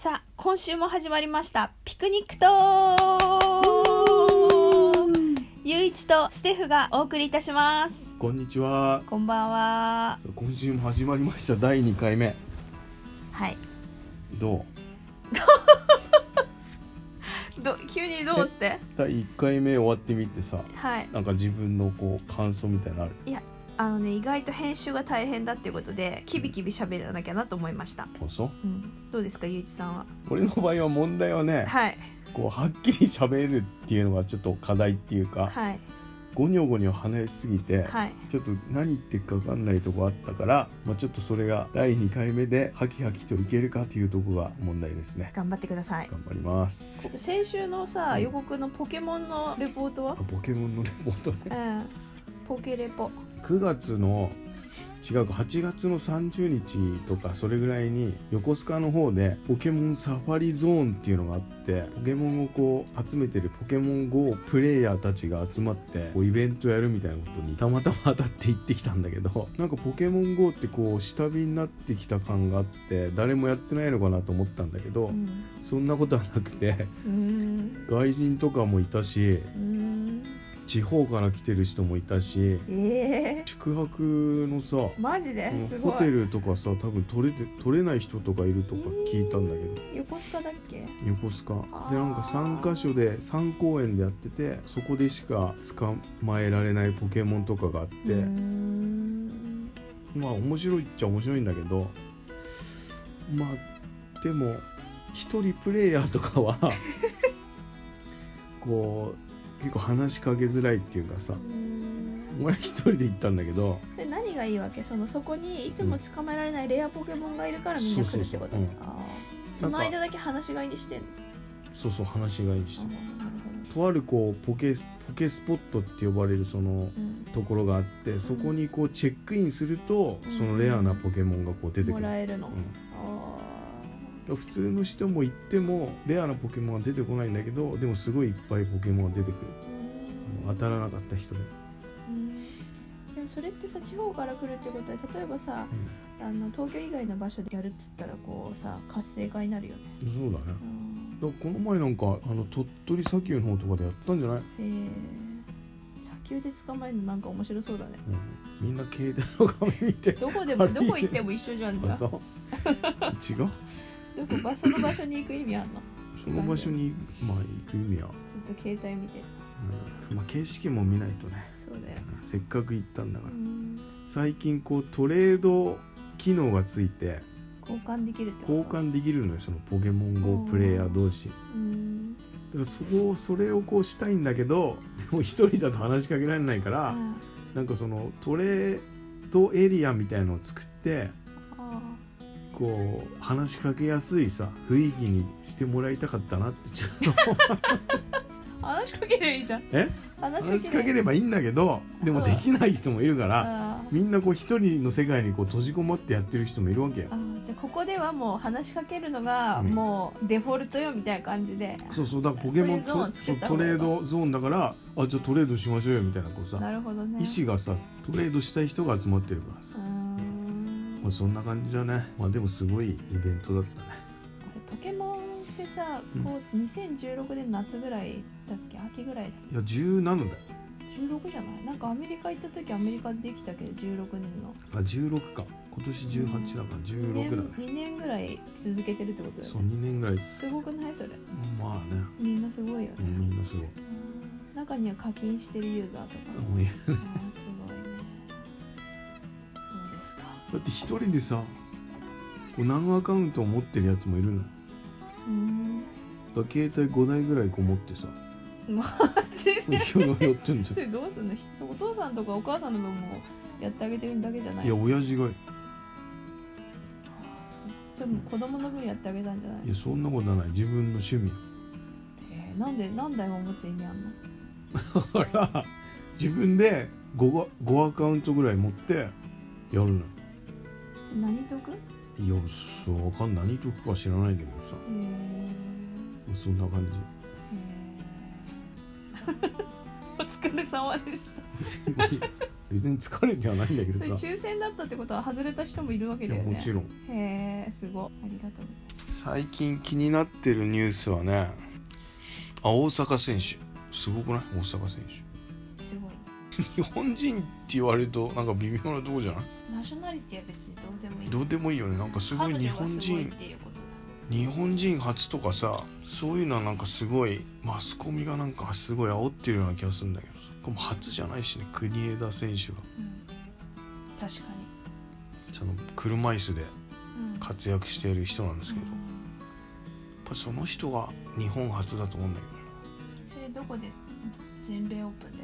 さあ今週も始まりました。ピクニックとゆういちとステフがお送りいたします。こんにちは。こんばんは。そう今週も始まりました。第2回目。はい。どう？ど急にどうって？第1回目終わってみてさはい。なんか自分のこう感想みたいなのある？あのね意外と編集が大変だっていうことでキビキビ喋らなきゃなと思いました、あそう？うん、どうですかゆういちさんは？俺の場合は問題はねはい。こうはっきり喋るっていうのがちょっと課題っていうかはい。ゴニョゴニョ話しすぎてはい。ちょっと何言ってるか分かんないとこあったから、まあ、ちょっとそれが第2回目でハキハキといけるかというとこが問題ですね。頑張ってください。頑張ります。先週のさうん予告のポケモンのレポートは？あポケモンのレポートね。うん。ポケレポ9月の違うか8月の30日とかそれぐらいに横須賀の方でポケモンサファリゾーンっていうのがあってポケモンをこう集めてるポケモン GO プレイヤーたちが集まってこうイベントやるみたいなことにたまたま当たって行ってきたんだけどなんかポケモン GO ってこう下火になってきた感があって誰もやってないのかなと思ったんだけどうん。そんなことはなくてうん。外人とかもいたしうん地方から来てる人もいたしええ宿泊のさマジで？すごい。ホテルとかさ多分取れて取れない人とかいるとか聞いたんだけど、横須賀だっけ？横須賀。でなんか3箇所で3公園でやっててそこでしか捕まえられないポケモンとかがあって、まあ面白いっちゃ面白いんだけどまあでも一人プレイヤーとかは こう結構話しかけづらいっていうかさ俺は一人で行ったんだけどで何がいいわけ？そのそこにいつも捕まえられないレアポケモンがいるからみんな来るってこと？その間だけ話し飼いにしてんの？そうそう話しがいいしあーなるとあるこうポケポケスポットって呼ばれるそのうん。ところがあってそこにこうチェックインするとそのレアなポケモンがこう出てくもる、らえるの、うん。あ普通の人も行ってもレアなポケモンは出てこないんだけどでもすごいいっぱいポケモンが出てくる。当たらなかった人で、うん。でもそれってさ地方から来るってことは例えばさあの東京以外の場所でやるっつったらこうさ活性化になるよね、うん、そうだね。うん、だこの前なんかあの鳥取砂丘の方とかでやったんじゃない、砂丘で捕まえるのなんか面白そうだね。うん、みんな携帯の画面見てどこでもどこ行っても一緒じゃんじゃああそう。違う？どこ場所の場所に行く意味あんの？その場所にまあ行く意味は、ずっと携帯見て。うん。まあ、景色も見ないとね。そうだよせっかく行ったんだから。うん。最近こうトレード機能がついて交換できるってこと？交換できるのよそのポケモン GO プレイヤー同士。だうん。からそこそれをこうしたいんだけどでも一人だと話しかけられないからなんかそのトレードエリアみたいのを作ってあこう話しかけやすいさ雰囲気にしてもらいたかったなってちょっと。あ話しかければいいじゃん。え？話話しかけれればいいんだけどでもできない人もいるからあみんなこう一人の世界にこう閉じこもってやってる人もいるわけよあじゃあここではもう話しかけるのがうん。もうデフォルトよみたいな感じで、そうそうだからポケモント方がいいレードゾーンだからあじゃあトレードしましょうよみたいなこうさなるほどね意思が。さトレードしたい人が集まってるからさうーんまあそんな感じだね。まあでもすごいイベントだったね。ポケモンってさうん。こう2016年夏ぐらいだっけ？秋ぐらいだっいや17だよ。け16じゃない？なんかアメリカ行った時アメリカでできたけど16年の。あ16か。今年18だから16だね。2年ぐらい続けてるってことだよそうね2年ぐらい。すごくない？それ。まあね。みんなすごいよね。う、んみんなすごい。うん。中には課金してるユーザーとか。もういいあーすごいだって一人でさこう何アカウントを持ってるやつもいるの。だかうんら携帯5台ぐらいこう持ってさ。マジで？ってんだそよれどうすんの？ひお父さんとかお母さんの分もやってあげてるだけじゃない？いや親父がいそうそれも子供の分やってあげたんじゃない？やそんなことはない。自分の趣味。えーなんで何台も持つ意味あんの？だから自分で 5, 5アカウントぐらい持ってやるの。よ何得いやそうわかんない何得かは知らないけどさ。えー。そんな感じ。えー。お疲れ様でした。別に疲れてはないんだけどさ。抽選だったってことは外れた人もいるわけだよね。もちろん。へえすごい。ありがとうございます。最近気になってるニュースはねあ大阪選手。すごくない？大阪選手日本人って言われるとなんか微妙なとこじゃない？ナショナリティは別にどうでもいい。どうでもいいよね。なんかすごい日本人日本人初とかさそういうのはなんかすごいマスコミがなんかすごい煽ってるような気がするんだけどさ。これも初じゃないしね国枝選手が。うん。確かその車椅子で活躍している人なんですけど、やっうんぱその人が日本初だと思うんだけそれどこで？全米オープン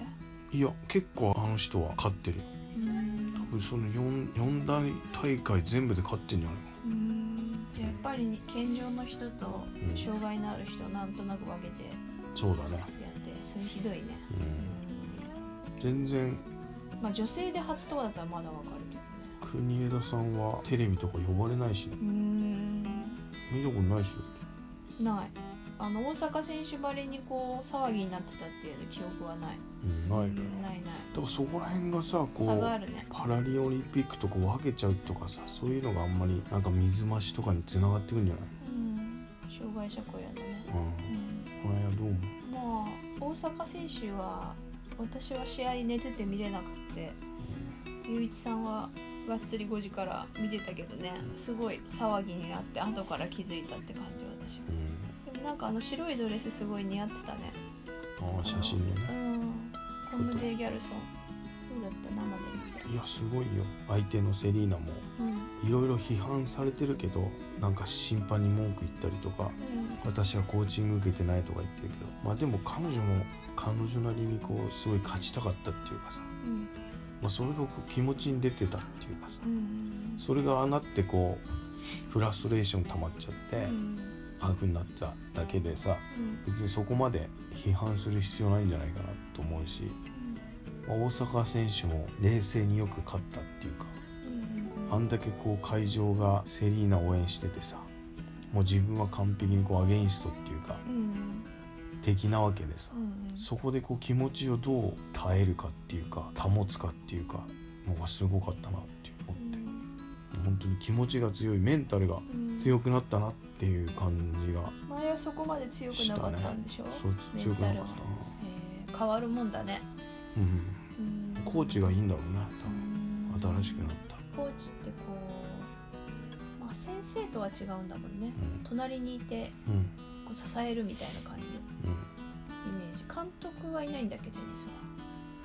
いや結構あの人は勝ってる。ようん。多分その 4, 4大大会全部で勝ってんじゃないかうん。じゃあやっぱり健常の人とうん。障害のある人をなんとなく分けてなそうだね。やってそれひどいね。うん。全然。うんまあ女性で初とかだったらまだわかるけどね。国枝さんはテレビとか呼ばれないし。ねうん。見たことないっしょ。ないあの大阪選手ばりにこう騒ぎになってたっていう記憶はない。うんないね。うんないない。だからそこら辺がさこ差がうあるね。パラリオリンピックとか分けちゃうとかさそういうのがあんまりなんか水増しとかにつながってくんじゃない？うん。障害者雇用だね。うん。うんこれはどう思う？まあ大阪選手は私は試合寝てて見れなくて雄一さんはがっつり5時から見てたけどねすごい騒ぎになって後から気づいたって感じ私は。うなんかあの白いドレスすごい似合ってたね。ああ写真のね。うん。コムデ・ギャルソン。どうだった生で見ていやすごいよ。相手のセリーナも。うん。いろいろ批判されてるけどなんか審判に文句言ったりとか私はコーチング受けてないとか言ってるけどまあでも彼女も彼女なりにこうすごい勝ちたかったっていうかさ、うん。まあ、それがこう気持ちに出てたっていうかさうん。それがああなってこうフラストレーション溜まっちゃって、うんああいう風になっただけでさうん。別にそこまで批判する必要ないんじゃないかなと思うし、まあ大阪選手も冷静によく勝ったっていうかうんあんだけこう会場がセリーナを応援しててさもう自分は完璧にこうアゲインストっていうかうん敵なわけでさうんそこでこう気持ちをどう耐えるかっていうか保つかっていうかのがすごかったなって思って。本当に気持ちが強いメンタルがうん強くなったなっていう感じが前はそこまで強くなかったんでしょ？そうメ強くなかったえー変わるもんだね。うん。うん。コーチがいいんだろうね。うん。多分新しくなった。コーチってこう、まあ、先生とは違うんだもんね。うん。隣にいてうん。こう支えるみたいな感じイうん。メージ。監督はいないんだっけテニスは？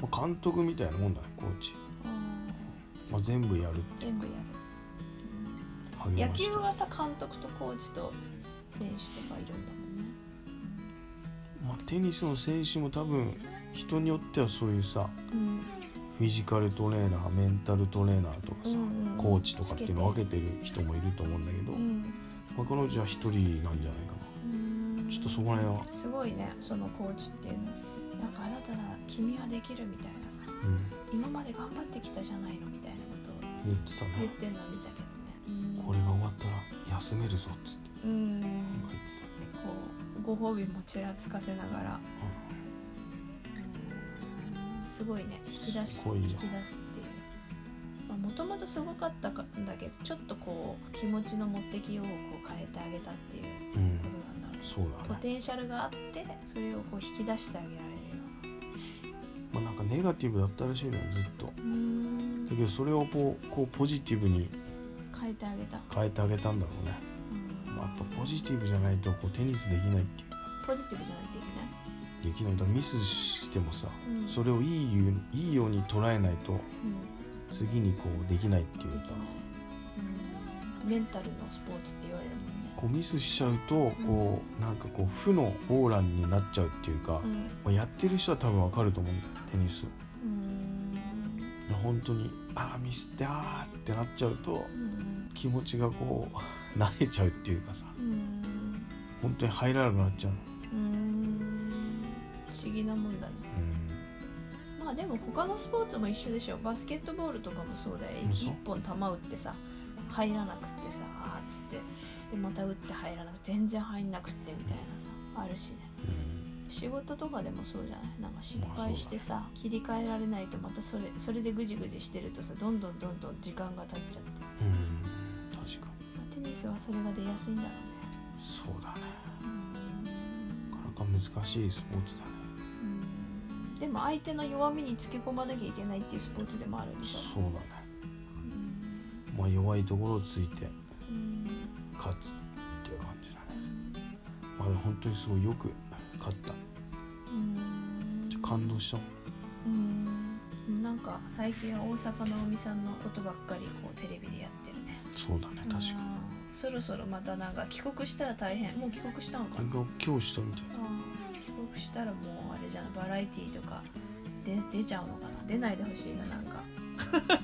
まあ監督みたいなもんだねコーチ、まあ、全部やるって全部やる、野球はさ監督とコーチと選手とかいるんだもんね。まあ、テニスの選手も多分人によってはそういうさうん。フィジカルトレーナーメンタルトレーナーとかさ、うんうん。コーチとかっていうのを分けてる人もいると思うんだけど、うん。まあ、彼女は一人なんじゃないかうん。なちょっとそこら辺は、すごいねそのコーチっていうの。なんかあなたなら君はできるみたいなさ。うん、今まで頑張ってきたじゃないのみたいなことを言ってたね。言ってんの見たけどねこれが終わったら休めるぞっつってうん。こうご褒美もちらつかせながら。うん。すごいね。引き出し引き出すっていう。もともとすごかったんだけどちょっとこう気持ちの持ってきようをこう変えてあげたっていうことなんだろうそうだね、ポテンシャルがあってそれをこう引き出してあげられるよ。まあ、なんかネガティブだったらしいのよずっと。だけどそれをこうこうポジティブに変えてあげた、変えてあげたんだろうね、うん。まあ、やっぱポジティブじゃないとこうテニスできないっていう。かポジティブじゃない。といけない。できない。だミスしてもさうん。それをいいよういいように捉えないとうん。次にこうできないっていうか。うん、メンタルのスポーツって言われるもんね。こうミスしちゃうとこうなんかこう負のオーラになっちゃうっていうか、うん。まあやってる人は多分わかると思うんだよテニス。をうん本当にああミスってあーってなっちゃうとうん。気持ちがこう 慣れちゃうっていうかさうん。本当に入らなくなっちゃううん。不思議なもんだね。うまあでも他のスポーツも一緒でしょ。バスケットボールとかもそうだよ。うんそう。一本球打ってさ入らなくってさあーっつって。でまた打って入らなくて全然入んなくってみたいなさあるしね。ん仕事とかでもそうじゃない？なんか失敗してさ、切り替えられないとまたそれそれでぐじぐじしてるとさどんどんどんどん時間が経っちゃって、うん、うん、確かまあテニスはそれが出やすいんだろうね。そうだね。うんなかなか難しいスポーツだね。うん。でも相手の弱みにつけ込まなきゃいけないっていうスポーツでもあるんでしょ。そうだね。うんまあ弱いところをついてうん。勝つっていう感じだね。まあ本当にすごいよく勝った。うん。ちょ感動したう。ん。なんか最近は大阪のおみさんのことばっかりこうテレビでやってるね。そうだね確かに。うんそろそろまたなんか帰国したら大変。もう帰国したのかな？今日したみたい。帰国したらもうあれじゃん。バラエティーとかで出ちゃうのかな？出ないでほしいななんか。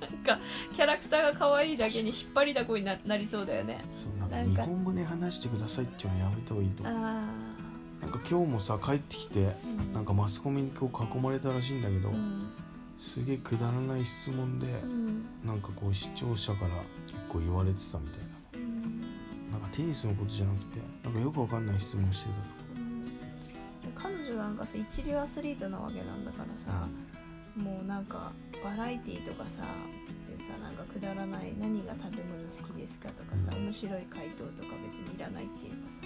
なんかキャラクターが可愛いだけに引っ張りだこにななりそうだよね。そうなんか日本語で話してくださいっていうのやめた方がいいとあ思う。あなんか今日もさ帰ってきてうん。なんかマスコミにこう囲まれたらしいんだけど、うん。すげえくだらない質問で、うん。なんかこう視聴者から結構言われてたみたいうん。ななんかテニスのことじゃなくてなんかよくわかんない質問してうん。彼女なんかさ一流アスリートなわけなんだからさ、もうなんかバラエティーとかさでさなんかくだらない何が食べ物好きですかとかさ、うん。面白い回答とか別にいらないっていうかさ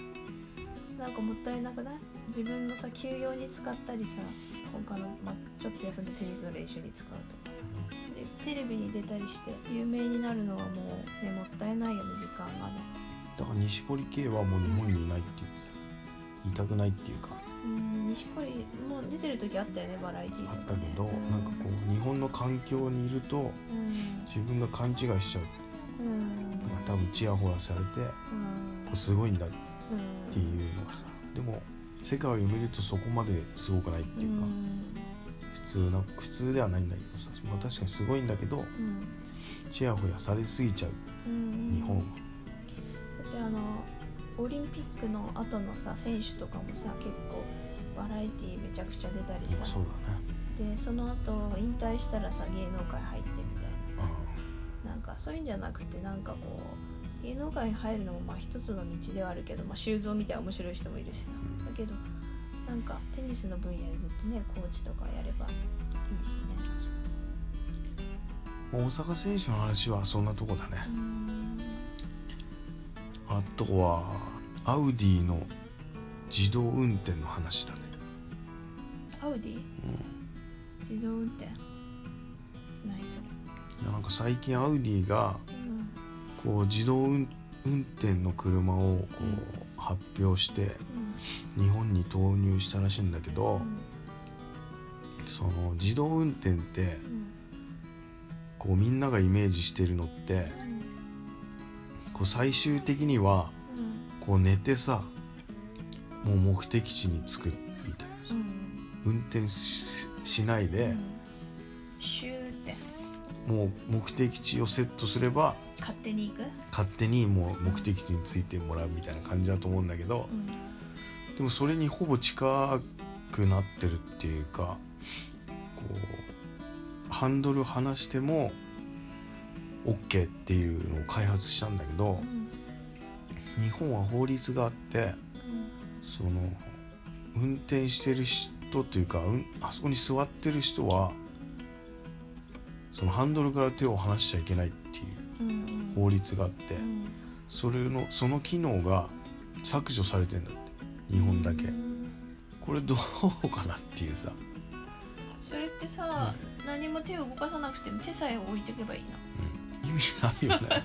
なんかもったいなくない？自分のさ休養に使ったりさ他の、まあ、ちょっと休んでテニスの練習に使うとかさ。テレテレビに出たりして有名になるのはもうねもったいないよね時間がね。だから西堀圭はもう日本にいないって言ってた。言いたくないっていうかうん西堀もう出てる時あったよねバラエティーあっとか、ね、たけど、うん。なんかこう日本の環境にいるとうん。自分が勘違いしちゃう。うん。多分チヤホヤされてうん。こうすごいんだっうんていうのがさでも世界を見るとそこまですごくないっていうか、普通な普通ではないんだけどさ、まあ、確かにすごいんだけどうんチヤホヤされすぎちゃううん日本は、だってあのオリンピックの後のさ選手とかもさ結構バラエティーめちゃくちゃ出たりさ。そうだね。でその後引退したらさ芸能界入ってみたいなさ。うなんかそういうんじゃなくてなんかこう芸能界に入るのもまあ一つの道ではあるけど、まあ、修造みたいな面白い人もいるしさ。んだけどなんかテニスの分野でずっとねコーチとかやればいいしね。ん大阪選手の話はそんなとこだね。うん。あとはアウディの自動運転の話だね、アウディ？うん、自動運転？何そいやなんか最近アウディがれうんこう自動運運転の車をこう発表して日本に投入したらしいんだけど、うん。その自動運転ってうん。こうみんながイメージしてるのってこう最終的にはうん。こう寝てさもう目的地に着くみたいなさ。うん。運転ししないでもう目的地をセットすれば勝手に行く？勝手にもう目的地に着いてもらうみたいな感じだと思うんだけどうん。でもそれにほぼ近くなってるっていうかこうハンドル離しても OK っていうのを開発したんだけどうん。日本は法律があってその運転してる人というか、うん、あそこに座ってる人はそのハンドルから手を離しちゃいけないっていううんうん。法律があってうん。それのその機能が削除されてんだって日本だけ。うん。これどうかなっていうさ、それってさ、何も手を動かさなくても手さえ置いておけばいいの？うん、意味ないよね。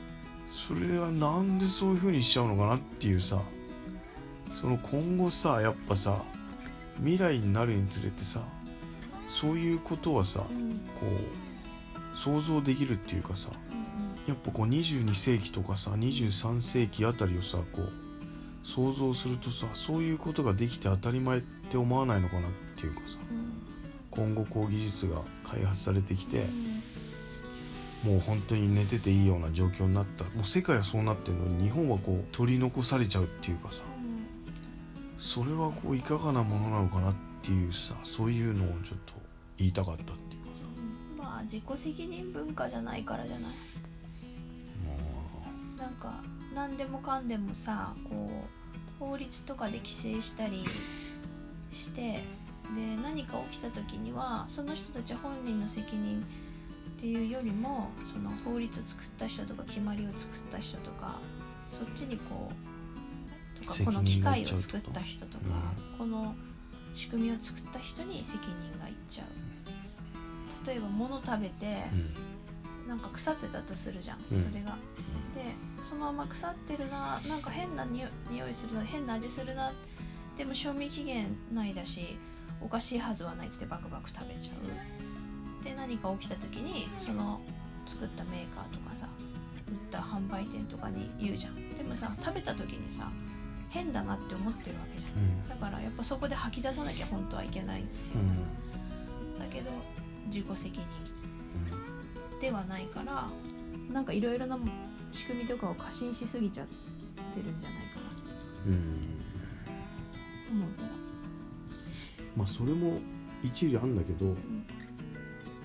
それはなんでそういう風にしちゃうのかなっていうさ。その今後さやっぱさ未来になるにつれてさそういうことはさうん。こう想像できるっていうかさうんやっぱこう22世紀とかさ23世紀あたりをさこう想像するとさそういうことができて当たり前って思わないのかなっていうかさうん。今後こう技術が開発されてきてうん。もう本当に寝てていいような状況になった。もう世界はそうなってるのに日本はこう取り残されちゃうっていうかさそれはこういかがなものなのかなっていうさそういうのをちょっと言いたかったまあ自己責任文化じゃないからじゃない。もなんか何でもかんでもさこう法律とかで規制したりしてで何か起きた時にはその人たち本人の責任っていうよりもその法律を作った人とか決まりを作った人とかそっちにこうか責この機械を作った人とか、この仕組みを作った人に責任がいっちゃう例えば物食べてうん。なんか腐ってたとするじゃん、うん。それが。でそのまま腐ってるななんか変なにお匂いするな変な味するなでも賞味期限ないだしおかしいはずはないっつってバクバク食べちゃう。で何か起きた時にその作ったメーカーとかさ売った販売店とかに言うじゃん。でもさ食べた時にさ変だなって思ってるわけじゃん。うん。だからやっぱそこで吐き出さなきゃ本当はいけないうん。だけど自己責任ではないからなんかいろいろな仕組みとかを過信しすぎちゃってるんじゃないかうんうん。思うけどまあそれも一理あんだけどうん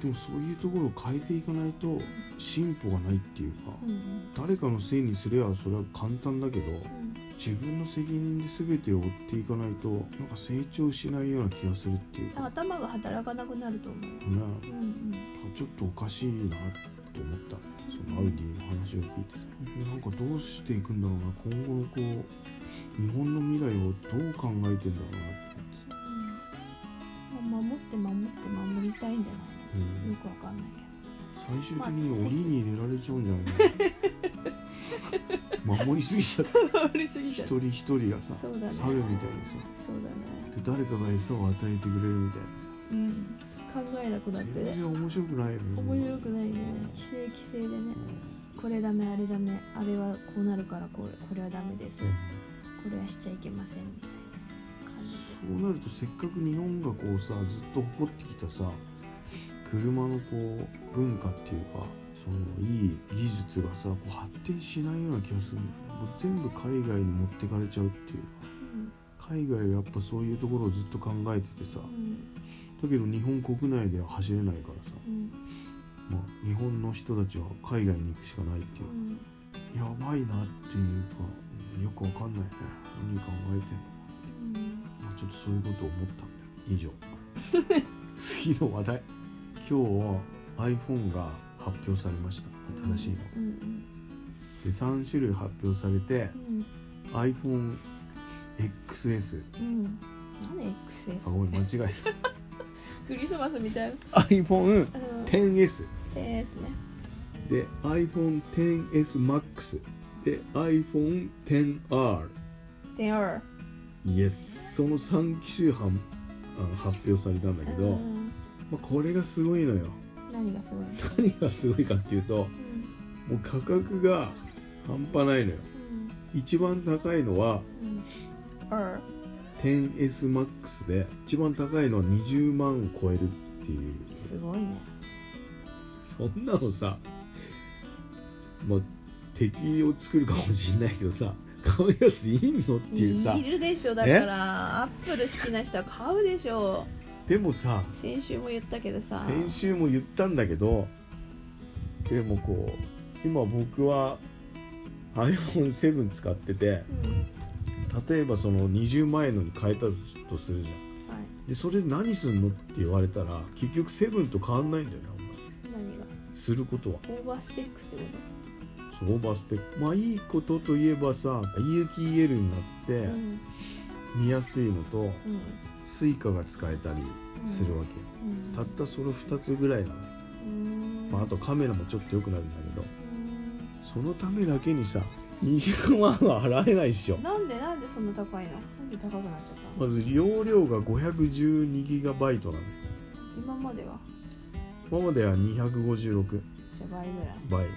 でもそういうところを変えていかないと進歩がないっていうかうん。誰かのせいにすればそれは簡単だけどうん自分の責任で全てを追っていかないとなんか成長しないような気がするっていうか、ね、頭が働かなくなると思う。うんうん。ちょっとおかしいなと思った。そのアウディの話を聞いてさ。でなんかどうしていくんだろうな。今後のこう日本の未来をどう考えてんだろまあ守って守って守りたいんじゃないうな、うん。のよくわかんないけ最終的に檻に入れられちゃうんじゃないかな 守りすぎちゃってど守りすぎちゃ一人一人がさそうだね。猿みたいにさ。そうだね。で誰かが餌を与えてくれるみたいなさ。うん。考えなくなって。全然面白くないよ。ね面白くないね。規制規制でね。これダメあれダメ。あれはこうなるからこれこれはダメです。これはしちゃいけませんみたいな感じで。そうなるとせっかく日本がこうさずっと誇ってきたさ車のこう文化っていうかそのいい技術がさこう発展しないような気がするんだよね。もう全部海外に持ってかれちゃうっていう。か海外はやっぱそういうところをずっと考えててさ。うん。だけど日本国内では走れないからさ、うん。まあ、日本の人たちは海外に行くしかないっていう。う、ん。やばいなっていうかよくわかんないね。何考えてんの。うん。まあ、ちょっとそういうことを思ったんだよ。以上。次の話題。今日 iPhone が発表されました。新しいの。うんで3種類発表されてうん。iPhoneXS うん。何 XS あごめん間違え クリスマスみたいな。た iPhone うん。10S ですね。で iPhone XS Max で iPhone XR で R イエスその3機種発表されたんだけど、うん。まあ、これがすごいのよ何がすごいの？何がすごいかっていうともう価格が半端ないのよ。一番高いのはうんうん R10SMAX で一番高いのは20万超えるっていう。すごいね。そんなのさまあ敵を作るかもしんないけどさ買うやついんのっていうさ。いるでしょだから。アップル好きな人は買うでしょでもさ先週も言ったけどさ。先週も言ったんだけどでもこう今僕は iPhone7 使っててうん。例えばその20万円のに変えたとするじゃん。はい。でそれで何すんのって言われたら結局7と変わんないんだよねあんまり。何が？することは。オーバースペックってこそうオーバースペック。まあいいことといえばさ有機 EL になってとうん見やすいのとうん。スイカが使えたりするわけ。よ、うん。たったその2つぐらいなの。まあ、あとカメラもちょっと良くなるんだけどうん。そのためだけにさ20万は払えないっしょ。なんでなんでそんな高いの？なんで高くなっちゃったの？まず容量が 512GB なの。よ今までは？今までは256じゃあ倍ぐらい。倍。うん。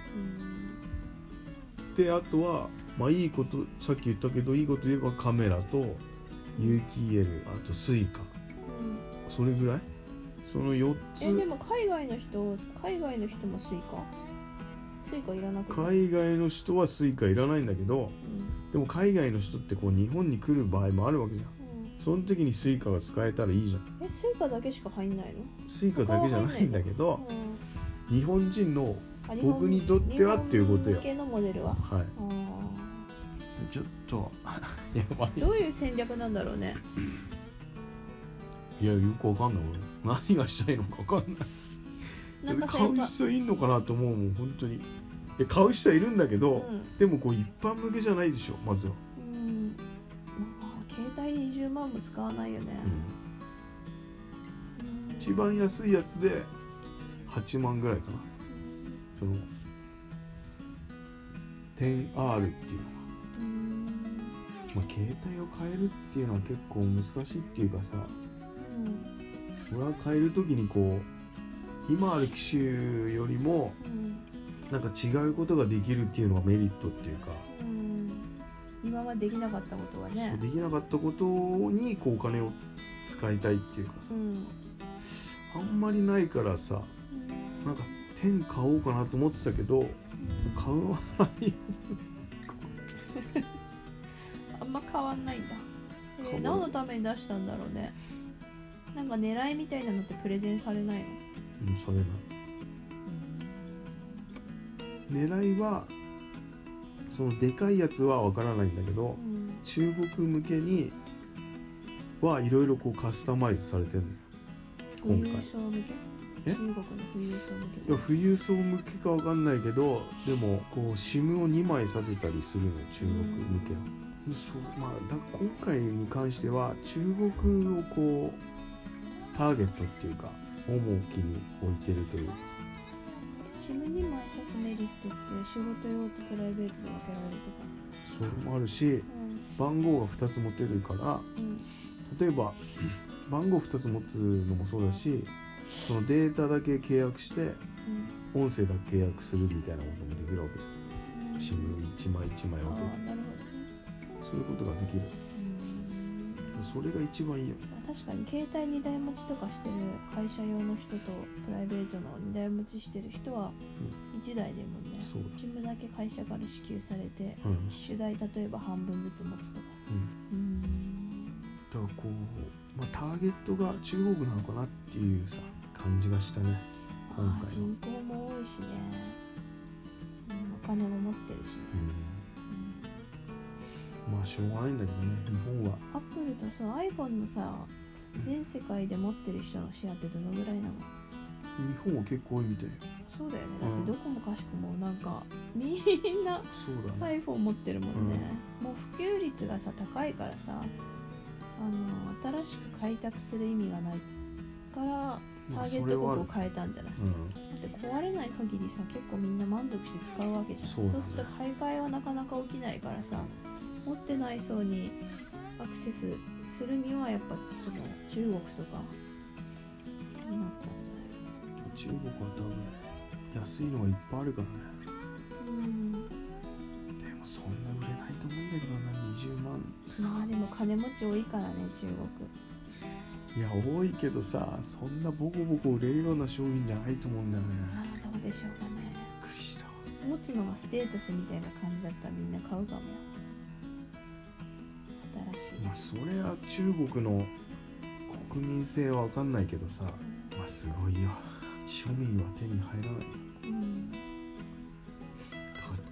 であとはまあいいことさっき言ったけどいいこと言えばカメラと有機 EL あとスイカ。うん。それぐらい？その4つ。えでも海外の人海外の人もスイカ？スイカいらなくない？海外の人はスイカいらないんだけどうん。でも海外の人ってこう日本に来る場合もあるわけじゃん。うん。その時にスイカが使えたらいいじゃん。えスイカだけしか入んないの？スイカだけじゃないんだけどうん。日本人の僕にとってはっていうことよ。日本向けのモデルは？はい。あちょっと やばーどういう戦略なんだろうね。いいやよくわかんない。俺何がしたいのかわかんない。なんかさ買う人いんのかなと思うもん本当に。いや買う人はいるんだけど、うん。でもこう一般向けじゃないでしょまずは。うん。万も使わないよね、うん、一番安いやつで8万ぐらいかな。その 10R っていうまあ、携帯を変えるっていうのは結構難しいっていうかさうん。俺は変える時にこう今ある機種よりもうん。なんか違うことができるっていうのがメリットっていうか、うん。今までできなかったことはね。できなかったことにこうお金を使いたいっていうかうん。さあんまりないからさなんか10買おうかなと思ってたけど買うのはないま変わんないんだ、えー、何のために出したんだろうね。なんか狙いみたいなのってプレゼンされないの？うんそれな狙いはそのでかいやつはわからないんだけどうん。中国向けにはいろいろこうカスタマイズされてるの。よ今回。富裕層向け？え？中国の富裕層向けいや富裕層向けかわかんないけどでもこう SIM を2枚させたりするのよ中国向けは。そうまあ、だ今回に関しては中国をこうターゲットっていうか重きに置いてるという。か SIM に枚刺すメリットって仕事用とプライベートで分けられるとかそれもあるし番号が2つ持てるからうん。うん例えば 番号2つ持つのもそうだしそのデータだけ契約してうん。音声だけ契約するみたいなこともできるわけ。うん。SIM1 枚1枚あ分けあなることができる。うん。それが一番いいよ。まあ確かに携帯2台持ちとかしてる会社用の人とプライベートの2台持ちしてる人は1台でもねそうだ。SIM だけ会社から支給されてうん、1台例えば半分ずつ持つとかさ。うん。うん。だからこう、まあ、ターゲットが中国なのかなっていうさ感じがしたね。今回の、人口も多いしね、うん、お金も持ってるしね、あしょうがないんだけどね日本は。アップルとさ iPhone のさ全世界で持ってる人のシェアってどのぐらいなの？日本は結構多いみたいよ。そうだよね。だうん。ってどこもかしこもなんか みんなそうだね、iPhone 持ってるもんね、もう普及率がさ高いからさあの新しく開拓する意味がないからタまあーゲット国を変えたんじゃない？うん。だって壊れない限りさ結構みんな満足して使うわけじゃん。そうだね。すると買い替えはなかなか起きないからさ持ってない層にアクセスするにはやっぱその中国とかになったんじ中国は多分安いのがいっぱいあるからね。でもそんな売れないと思うんだけどな20万。まあでも金持ち多いからね中国。いや多いけどさそんなボコボコ売れるような商品じゃないと思うんだよね。ああどうでしょうかね。びっくりした。わ持つのがステータスみたいな感じだったらみんな買うかもまあそれは中国の国民性は分かんないけどさまあすごいよ。庶民は手に入らない。ようんだか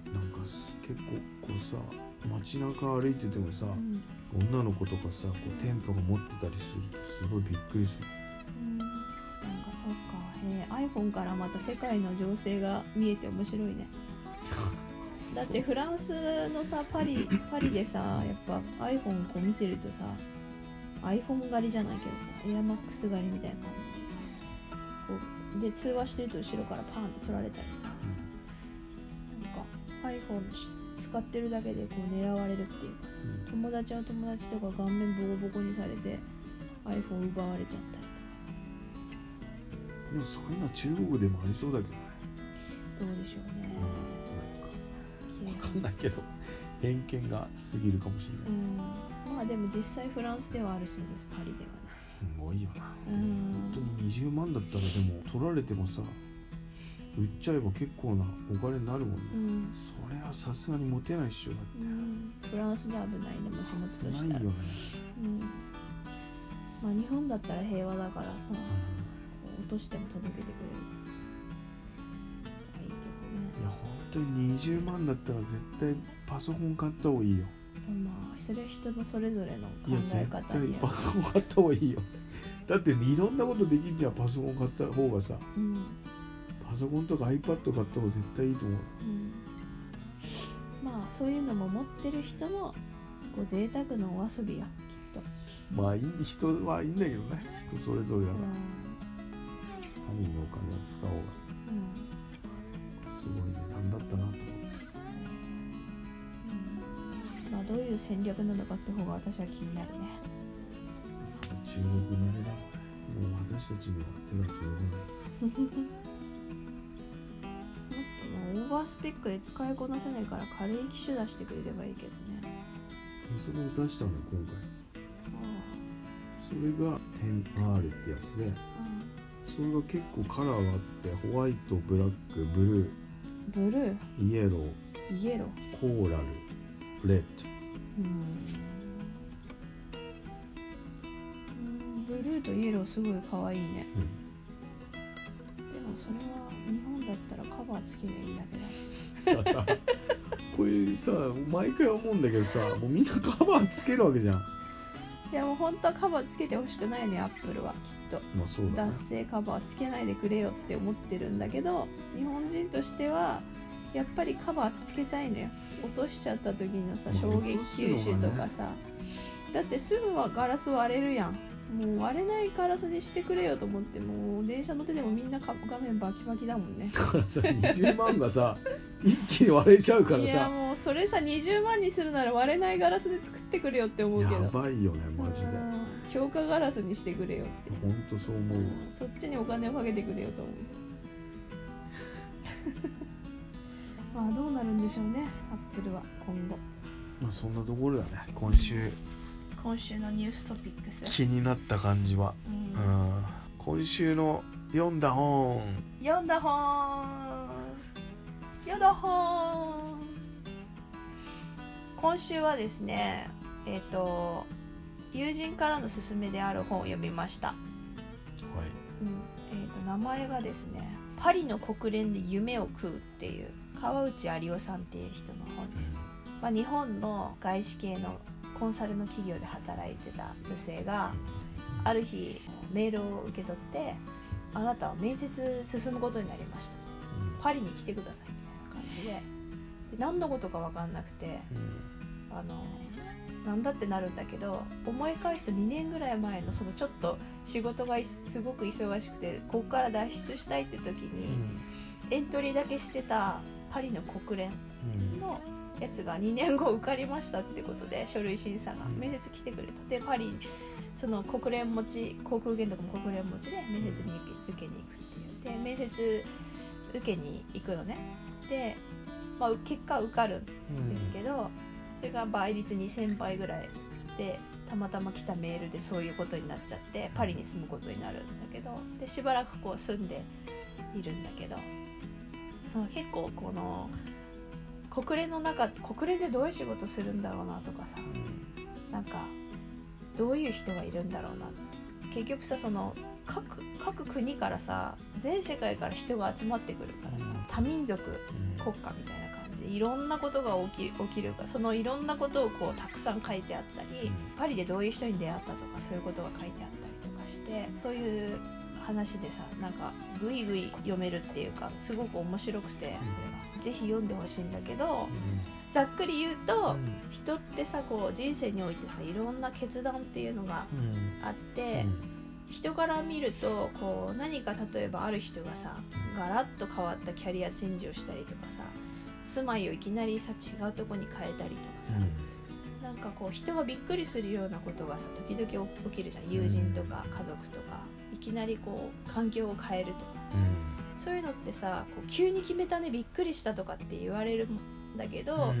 らなんか結構こうさ街中歩いててもさうん女の子とかさこう店舗が持ってたりするとすごいびっくりする。うん。なんかそっか。へえ iPhone からまた世界の情勢が見えて面白いね。だってフランスのさパリ パリでさやっぱ iPhone こう見てるとさ iPhone 狩りじゃないけどさ AirMax 狩りみたいな感じでさこうで通話してると後ろからパーンって取られたりさなんか iPhone 使ってるだけでこう狙われるっていうかさうん。友達の友達とか顔面ボコボコにされて iPhone 奪われちゃったりでもそういうのは中国でもありそうだけどね。とかどうでしょうね、分かんないけど偏見が過ぎるかもしれない、うん。まあでも実際フランスではあるそうです。パリでは。ねすごいよな。うん。本当に20万だったらでも取られてもさ売っちゃえば結構なお金になるもんね、うん、それはさすがに持てないっしょだって。うん、フランスで危ないねもし持つとないしたら。よね、うん。まあ日本だったら平和だからさ落としても届けてくれるいや本当に20万だったら絶対パソコン買った方がいいよ。まあそれは人のそれぞれのいや考え絶対方にパソコン買った方がいいよ。だっていろんなことできんじゃんパソコン買った方がさ。うん。パソコンとか iPad 買った方が絶対いいと思う。うん。まあそういうのも持ってる人のこう贅沢のお遊びやきっと。まあいい人はいいんだけどね人それぞれだから、うん。他人のお金を使おううん。がすごい値段だったなと思ってまあどういう戦略なのかって方が私は気になるね。中国の値段もう私たちには手が届かない。もっとオーバースペックで使い。こなせない。から軽い。機種出してくれればい。いけどねそれを出したのよ今回あそれが 10R ってやつであそれが結構カラーがあってホワイトブラックブルブルー？ーイエロー。イエロー。コーラル。レッド。うん。ブルーとイエローすごい可愛いね。でもそれは日本だったらカバーつけりゃいいだけだ。これさ毎回思うんだけどさもうみんなカバーつけるわけじゃんいやもう本当はカバーつけてほしくないねアップルはきっと。まあそうだね。脱製カバーつけないでくれよって思ってるんだけど日本人としてはやっぱりカバーつけたいのよ。落としちゃった時のさまあ衝撃吸収とかさ、だってすぐはガラス割れるやんもう割れないガラスにしてくれよと思ってもう電車乗っててもみんなか画面バキバキだもんね。だからさ20万がさ 一気に割れちゃうからいやさもうそれさ20万にするなら割れないガラスで作ってくれよって思うけど。やばいよねマジで。うん強化ガラスにしてくれよって。ほんとそう思うわ。そっちにお金をかけてくれよと思う。まあどうなるんでしょうねアップルは今後。まあそんなところだね今週今週のニューストピックス、気になった感じは。うん。うん。今週の読んだ本。読んだ本。読んだ本。今週はですねえっ、と友人からの勧めである本を読みました、はい。うん。えー、と名前がですね「パリの国連で夢を食う」っていう川内有夫さんっていう人の本です、まあ、日本の外資系のコンサルの企業で働いてた女性がある日メールを受け取って「あなたは面接進むことになりました」と「パリに来てください」みたいな感じで。で何のことか分かんなくてうん。あのなんだってなるんだけど思い返すと2年ぐらい前のそのちょっと仕事がいすごく忙しくてここから脱出したいって時にエントリーだけしてたパリの国連うん。のやつが2年後受かりましたってことで書類審査が。うん。面接来てくれた。でパリその国連持ち航空券とかも国連持ちで面接に受け受けに行くっていう。で面接受けに行くのね。で、まあ、結果受かるんですけど、それが倍率2000倍ぐらいでたまたま来たメールでそういうことになっちゃってパリに住むことになるんだけどでしばらくこう住んでいるんだけどまあ結構この国連の中国連でどういう仕事するんだろうなとかさ。なんかどういう人がいるんだろうな。結局さその各各国からさ全世界から人が集まってくるからさうん。多民族国家みたいな感じでいろんなことが起き起きるからそのいろんなことをこうたくさん書いてあったり、うん。パリでどういう人に出会ったとかそういうことが書いてあったりとかしてそういう話でさなんかぐいぐい読めるっていうかすごく面白くてそれがぜひ読んでほしいんだけどざっくり言うと、人ってさこう人生においてさいろんな決断っていうのがあって、人から見るとこう何か例えばある人がさガラッと変わったキャリアチェンジをしたりとかさ住まいをいきなりさ違うとこに変えたりとかさ、なんかこう人がびっくりするようなことがさ時々起きるじゃん。友人とか家族とかいきなりこう環境を変えると。かそういうのってさこう急に決めたねびっくりしたとかって言われるんだけど、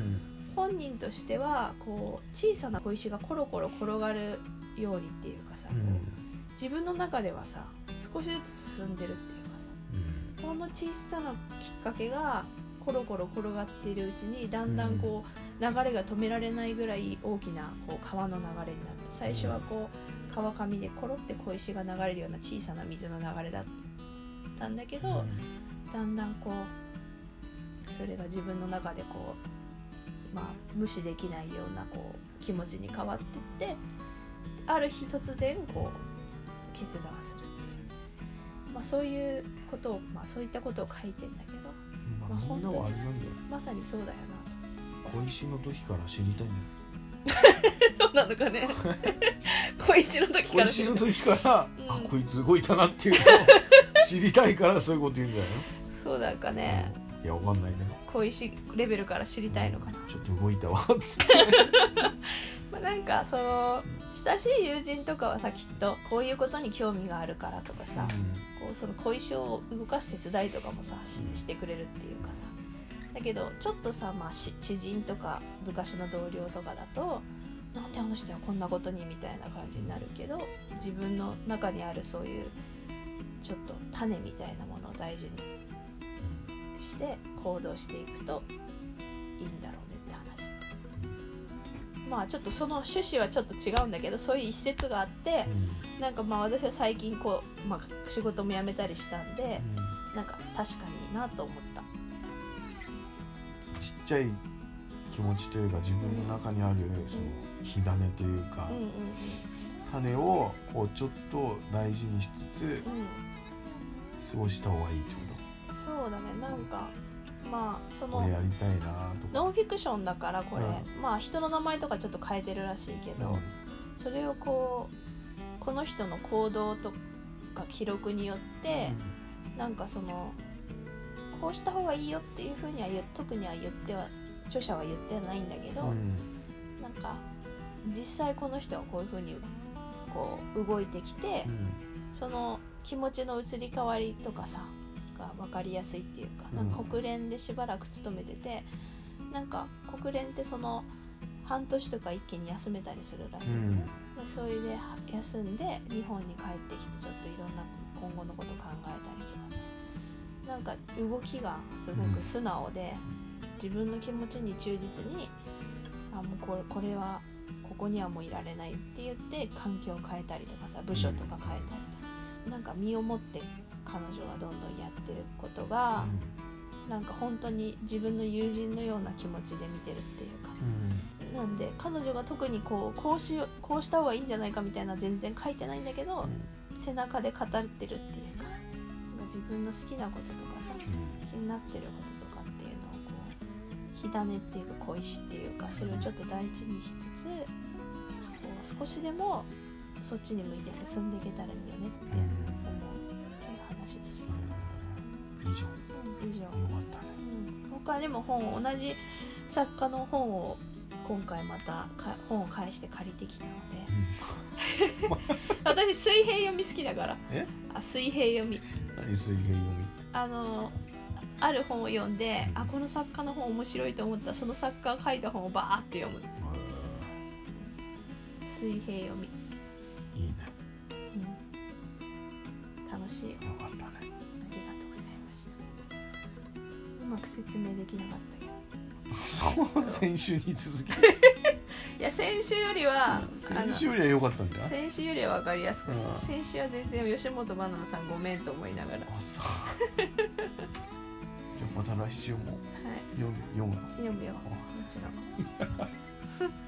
本人としてはこう小さな小石がコロコロ転がるようにっていうかさ、こう自分の中ではさ少しずつ進んでるっていうかさほん。の小さなきっかけがコロコロ転がっているうちにだんだんこう流れが止められないぐらい大きなこう川の流れになって最初はこう川上でコロって小石が流れるような小さな水の流れだったんだけど、だんだんこうそれが自分の中でこうまあ無視できないようなこう気持ちに変わっていってある日突然こう決断するっていう、まあ、そういうことを、まあ、そういったことを書いてんだけどまあみんなはあれなんだよ。まさにそうだよな小石の時から知りたいん そうなのかね。小石の時から小石の時から、うん。あこいつ動いたなっていうのを知りたいからそういうこと言うんじゃないそうなんかね。のいやわかんないね小石レベルから知りたいのかな、ちょっと動いたわ。っつってまあ、なんかその親しい友人とかはさきっとこういうことに興味があるからとかさ、こうその小石を動かす手伝いとかもさしうん。してくれるっていうかさ。だけどちょっとさ、まあ、し知人とか昔の同僚とかだとなんであの人はこんなことにみたいな感じになるけど自分の中にあるそういうちょっと種みたいなものを大事にして行動していくといいんだろうねって話。まあちょっとその趣旨はちょっと違うんだけどそういう一節があってなんかまあ私は最近こう、まあ、仕事も辞めたりしたんでなんか確かにいいなと思った。ちっちゃい気持ちというか自分の中にあるその火種というか、うんうん種をこうちょっと大事にしつつうんうん過ごした方がいいってこそうだね。なんかまあそのやりたいなノンフィクションだからこれ、うまあ人の名前とかちょっと変えてるらしいけど、それをこうこの人の行動とか記録によって、なんかそのこうした方がいいよっていうふうには特には言っては著者は言ってはないんだけど、うん。うんなんか実際この人はこういうふうにこう動いてきて、その気持ちの移り変わりとかさが分かりやすいっていうかなんかうん国連でしばらく勤めてて、なんか国連ってその半年とか一気に休めたりするらしい。のね、でそれでは休んで日本に帰ってきてちょっといろんな今後のこと考えたりとかさ。なんか動きがすごく素直で、自分の気持ちに忠実にあもうこれこれはここにはもういられないって言って環境を変えたりとかさ部署とか変えたりなんか身をもって彼女がどんどんやってることが、なんか本当に自分の友人のような気持ちで見てるっていうか。さうん。なんで彼女が特にこうこうしよこうした方がいいんじゃないかみたいな全然書いてないんだけど、背中で語ってるっていうかなんか自分の好きなこととかさ気になってることとかっていうのをこう火種っていうか小石っていうかそれをちょっと大事にしつつこう少しでもそっちに向いて進んでいけたらいいよねって思うっていう話でした。以上ようん以上かったね。うん。他にも本を同じ作家の本を今回またか本を返して借りてきたので。私水平読み好きだから。え？あ水平読み。何水平読み。あのある本を読んであこの作家の本面白いと思ったらその作家が書いた本をバーって読む。水平読み、楽しい。よよかったね。ありがとうございました。うまく説明できなかったけど。そう先週に続き。いや先週よりは先週よりは良かったんじゃない先週よりは分かりやすく、うん。先週は全然吉本バナナさんごめんと思いながら、はあそう。じゃあまた来週も。い、読む読む。の読むよ。もちろん。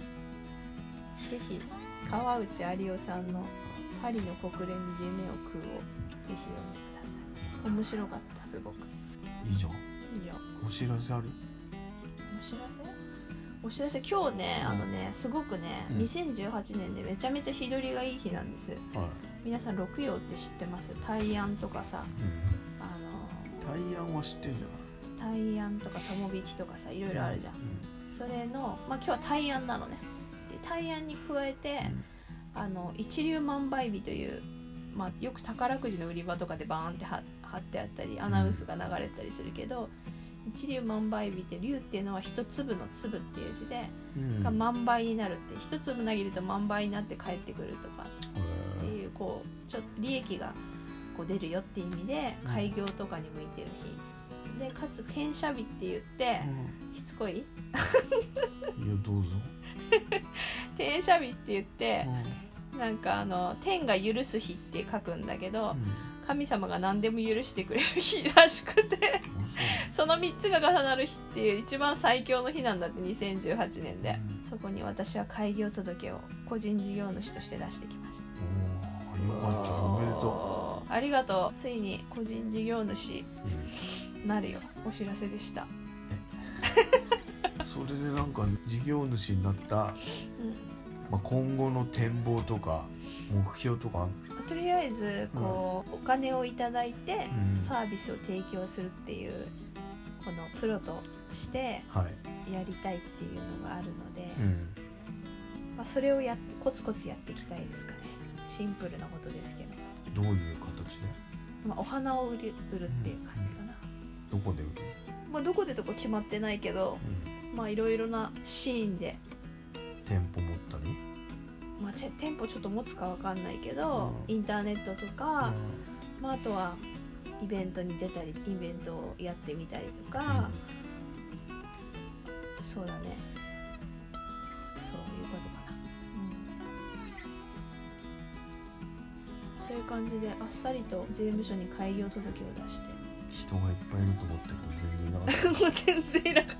ぜひ川内有夫さんの「パリの国連に夢を食う」をぜひ読んでください。面白かったすごく。以上？いいよ。お知らせある？お知らせ？お知らせ？今日ねあのねすごくね、うん。2018年でめちゃめちゃ日取りがいい日なんです。はい。皆さん六葉って知ってます？大安とかさあの大安は知ってんじ大安とか友引きとかさいろいいろあるじゃん、それのまあ今日は大安なのね。で大安に加えて、あの一粒万倍日という、まあ、よく宝くじの売り場とかでバーンって貼貼ってあったりアナウンスが流れたりするけど、一粒万倍日って粒っていうのは一粒の粒っていう字で、うん。が万倍になるって一粒投げると万倍になって帰ってくるとかってへいうこうちょっと利益がこう出るよっていう意味でうん。開業とかに向いてる日、でかつ転写日って言ってえ、しつこい？うん、いやどうぞ、転写日って言ってう、んなんかあの天が許す日って書くんだけど、うん。神様が何でも許してくれる日らしくてその3つが重なる日っていう一番最強の日なんだって2018年で、うん。そこに私は開業届を個人事業主として出してきました。おーよかったおめでとありがとう。ついに個人事業主う、なるよ。お知らせでした。それでなんか事業主になったうんまあ、今後の展望とか目標とかとりあえずこう、お金をいただいてうん。サービスを提供するっていうこのプロとしてはい、やりたいっていうのがあるので、うん、まあ、それをやっコツコツやっていきたいですかね。シンプルなことですけど、どういう形で？まあ、お花を売る売るっていう感じかな、どこで売る？まあ、どこでとか決まってないけどの、まあいろいろなシーンで、店舗持ったり、まあ、ち店舗ちょっと持つかわかんないけど、うん。インターネットとか、まあ、あとはイベントに出たりイベントをやってみたりとか、そうだね。そういうことかな、うん、そういう感じであっさりと税務署に開業届を出して人がいっぱいいると思ったけど全然いなかった。も う全然いなかっ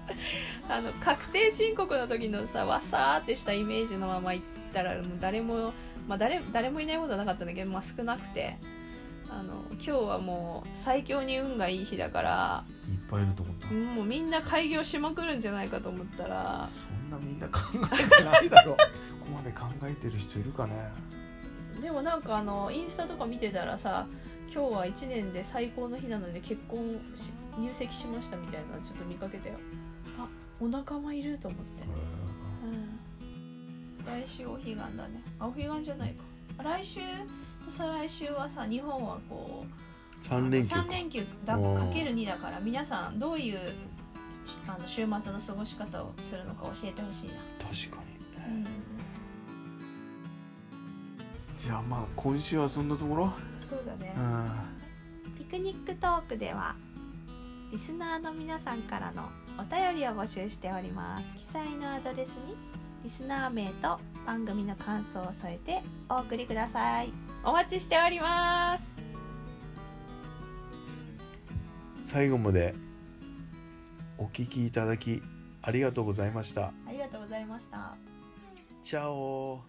た。あの確定申告の時のさわさーってしたイメージのまま行ったらもう誰も、まあ、誰誰もいないことはなかったんだけど、まあ、少なくてあの今日はもう最強に運がいい日だからいっぱいいると思った、もうみんな開業しまくるんじゃないかと思ったら。そんなみんな考えてないだろ ここまで考えてる人いるかね。でもなんかあのインスタとか見てたらさ今日は1年で最高の日なので結婚し入籍しましたみたいなのちょっと見かけたよ。あお仲間いると思って。うん。来週お彼岸だね。あお彼岸じゃないか。あ来週と再来週はさ日本はこう3連休か。3連休だかける2だから皆さんどういうあの週末の過ごし方をするのか教えてほしいな、確かにうん、じゃあまあ今週はそんなところ？そうだね。うん。ピクニックトークではリスナーの皆さんからのお便りを募集しております。記載のアドレスにリスナー名と番組の感想を添えてお送りください。お待ちしております。最後までお聞きいただきありがとうございました。ありがとうございました。チャオ